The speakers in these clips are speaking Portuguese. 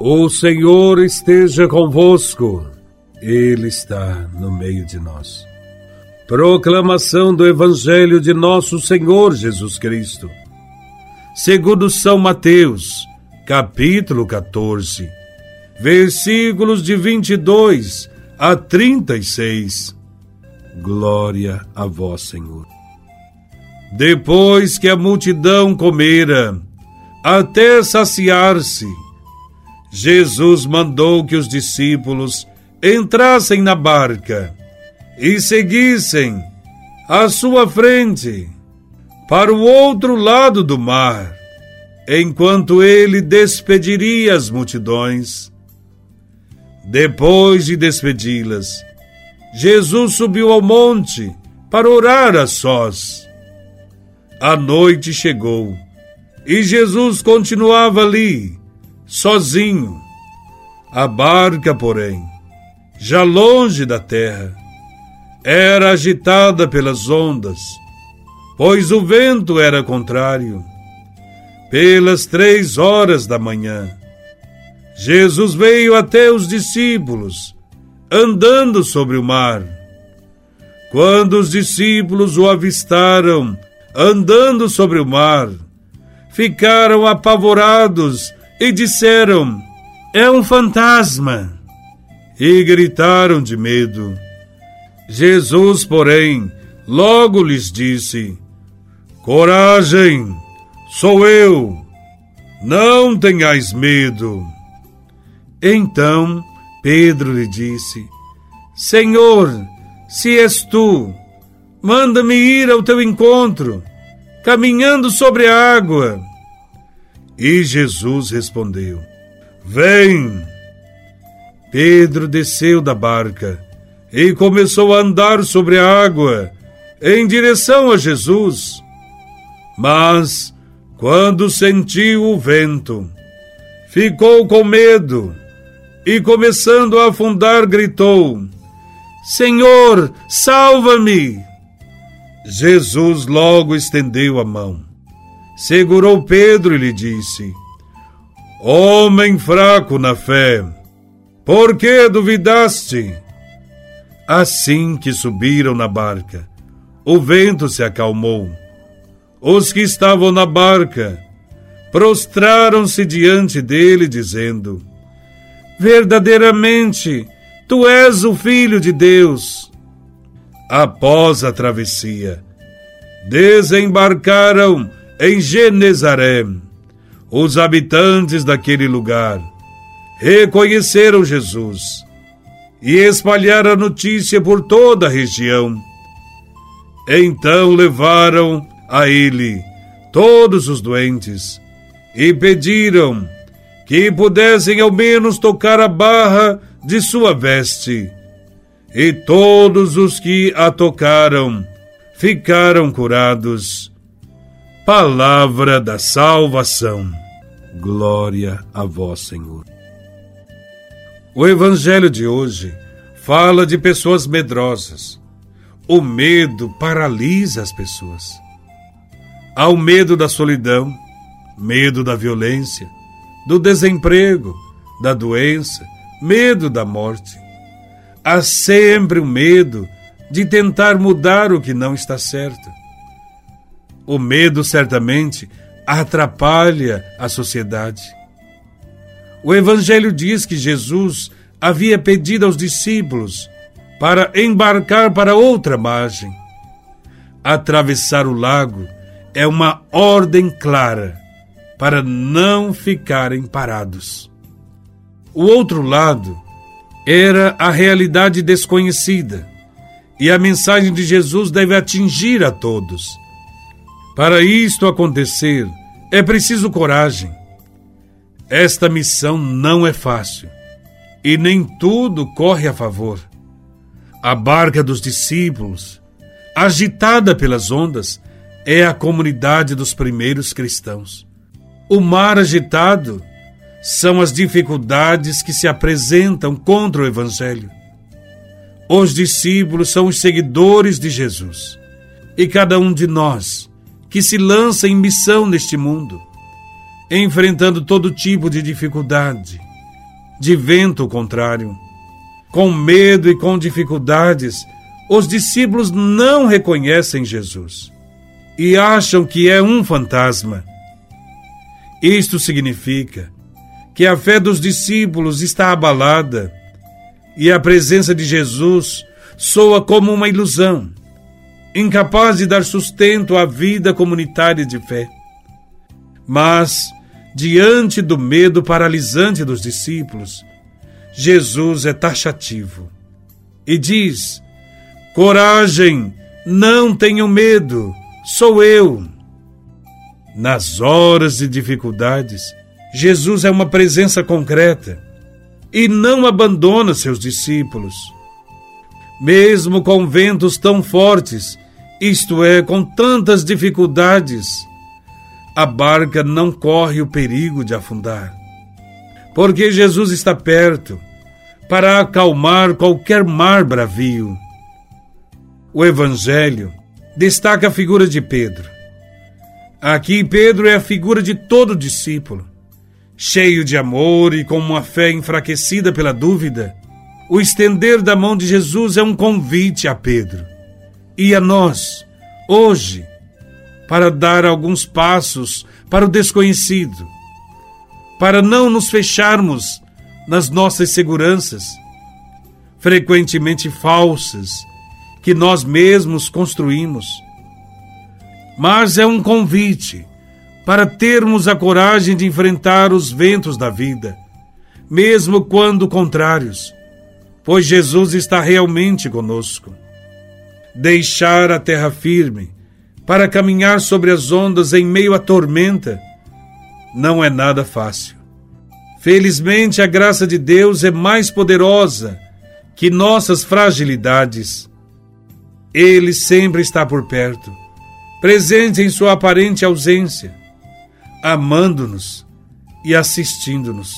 O Senhor esteja convosco, Ele está no meio de nós. Proclamação do Evangelho de Nosso Senhor Jesus Cristo, segundo São Mateus, capítulo 14, versículos de 22 a 36. Glória a Vós, Senhor. Depois que a multidão comera, até saciar-se, Jesus mandou que os discípulos entrassem na barca e seguissem à sua frente para o outro lado do mar, enquanto ele despediria as multidões. Depois de despedi-las, Jesus subiu ao monte para orar a sós. A noite chegou e Jesus continuava ali sozinho. A barca, porém, já longe da terra, era agitada pelas ondas, pois o vento era contrário. Pelas três horas da manhã, Jesus veio até os discípulos, andando sobre o mar. Quando os discípulos o avistaram andando sobre o mar, ficaram apavorados e disseram: É um fantasma! E gritaram de medo. Jesus, porém, logo lhes disse: Coragem, sou eu, não tenhais medo. Então Pedro lhe disse: Senhor, se és tu, manda-me ir ao teu encontro, caminhando sobre a água. E Jesus respondeu: Vem! Pedro desceu da barca e começou a andar sobre a água em direção a Jesus. Mas, quando sentiu o vento, ficou com medo e, começando a afundar, gritou: Senhor, salva-me! Jesus logo estendeu a mão segurou Pedro e lhe disse: Homem fraco na fé, por que duvidaste? Assim que subiram na barca, o vento se acalmou. Os que estavam na barca prostraram-se diante dele, dizendo: Verdadeiramente, tu és o Filho de Deus. Após a travessia, desembarcaram em Genezaré. Os habitantes daquele lugar reconheceram Jesus e espalharam a notícia por toda a região. Então levaram a ele todos os doentes e pediram que pudessem ao menos tocar a barra de sua veste. E todos os que a tocaram ficaram curados. Palavra da salvação. Glória a vós, Senhor. O evangelho de hoje fala de pessoas medrosas. O medo paralisa as pessoas. Há o medo da solidão, medo da violência, do desemprego, da doença, medo da morte. Há sempre o medo de tentar mudar o que não está certo o medo certamente atrapalha a sociedade. O Evangelho diz que Jesus havia pedido aos discípulos para embarcar para outra margem. Atravessar o lago é uma ordem clara para não ficarem parados. O outro lado era a realidade desconhecida, e a mensagem de Jesus deve atingir a todos para isto acontecer, é preciso coragem. Esta missão não é fácil e nem tudo corre a favor. A barca dos discípulos, agitada pelas ondas, é a comunidade dos primeiros cristãos. O mar agitado são as dificuldades que se apresentam contra o Evangelho. Os discípulos são os seguidores de Jesus e cada um de nós que se lança em missão neste mundo, enfrentando todo tipo de dificuldade, de vento contrário. Com medo e com dificuldades, os discípulos não reconhecem Jesus e acham que é um fantasma. Isto significa que a fé dos discípulos está abalada e a presença de Jesus soa como uma ilusão, incapaz de dar sustento à vida comunitária de fé. Mas, diante do medo paralisante dos discípulos, Jesus é taxativo e diz: Coragem, não tenham medo, sou eu. Nas horas de dificuldades, Jesus é uma presença concreta e não abandona seus discípulos. Mesmo com ventos tão fortes, isto é, com tantas dificuldades, a barca não corre o perigo de afundar. Porque Jesus está perto para acalmar qualquer mar bravio. O Evangelho destaca a figura de Pedro. Aqui, Pedro é a figura de todo discípulo cheio de amor e com uma fé enfraquecida pela dúvida, o estender da mão de Jesus é um convite a Pedro e a nós, hoje, para dar alguns passos para o desconhecido, para não nos fecharmos nas nossas seguranças, frequentemente falsas, que nós mesmos construímos. Mas é um convite para termos a coragem de enfrentar os ventos da vida, mesmo quando contrários, pois Jesus está realmente conosco. Deixar a terra firme para caminhar sobre as ondas em meio à tormenta não é nada fácil. Felizmente, a graça de Deus é mais poderosa que nossas fragilidades. Ele sempre está por perto, presente em sua aparente ausência amando-nos e assistindo-nos.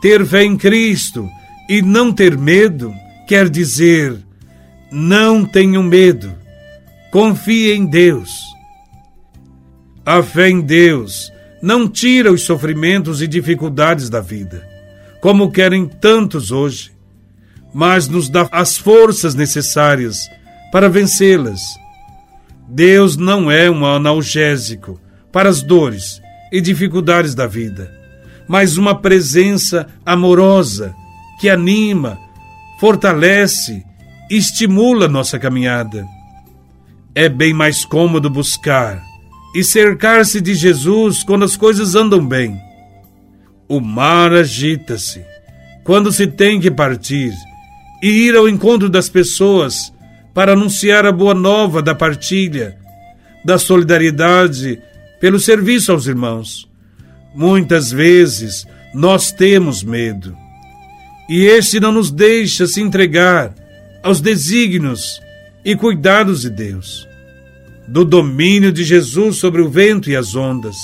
Ter fé em Cristo e não ter medo quer dizer não tenham medo, confie em Deus. A fé em Deus não tira os sofrimentos e dificuldades da vida, como querem tantos hoje, mas nos dá as forças necessárias para vencê-las. Deus não é um analgésico para as dores e dificuldades da vida, mas uma presença amorosa que anima, fortalece, estimula nossa caminhada. É bem mais cômodo buscar e cercar-se de Jesus quando as coisas andam bem. O mar agita-se quando se tem que partir e ir ao encontro das pessoas para anunciar a boa nova da partilha, da solidariedade pelo serviço aos irmãos. Muitas vezes nós temos medo, e este não nos deixa se entregar aos desígnios e cuidados de Deus. Do domínio de Jesus sobre o vento e as ondas,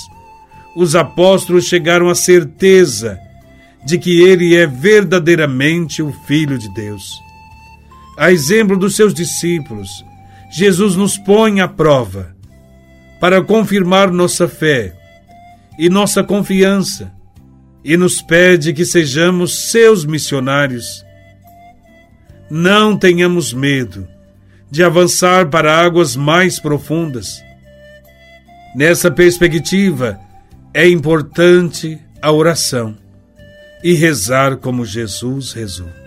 os apóstolos chegaram à certeza de que ele é verdadeiramente o Filho de Deus. A exemplo dos seus discípulos, Jesus nos põe à prova para confirmar nossa fé e nossa confiança e nos pede que sejamos seus missionários. Não tenhamos medo de avançar para águas mais profundas. Nessa perspectiva, é importante a oração e rezar como Jesus rezou.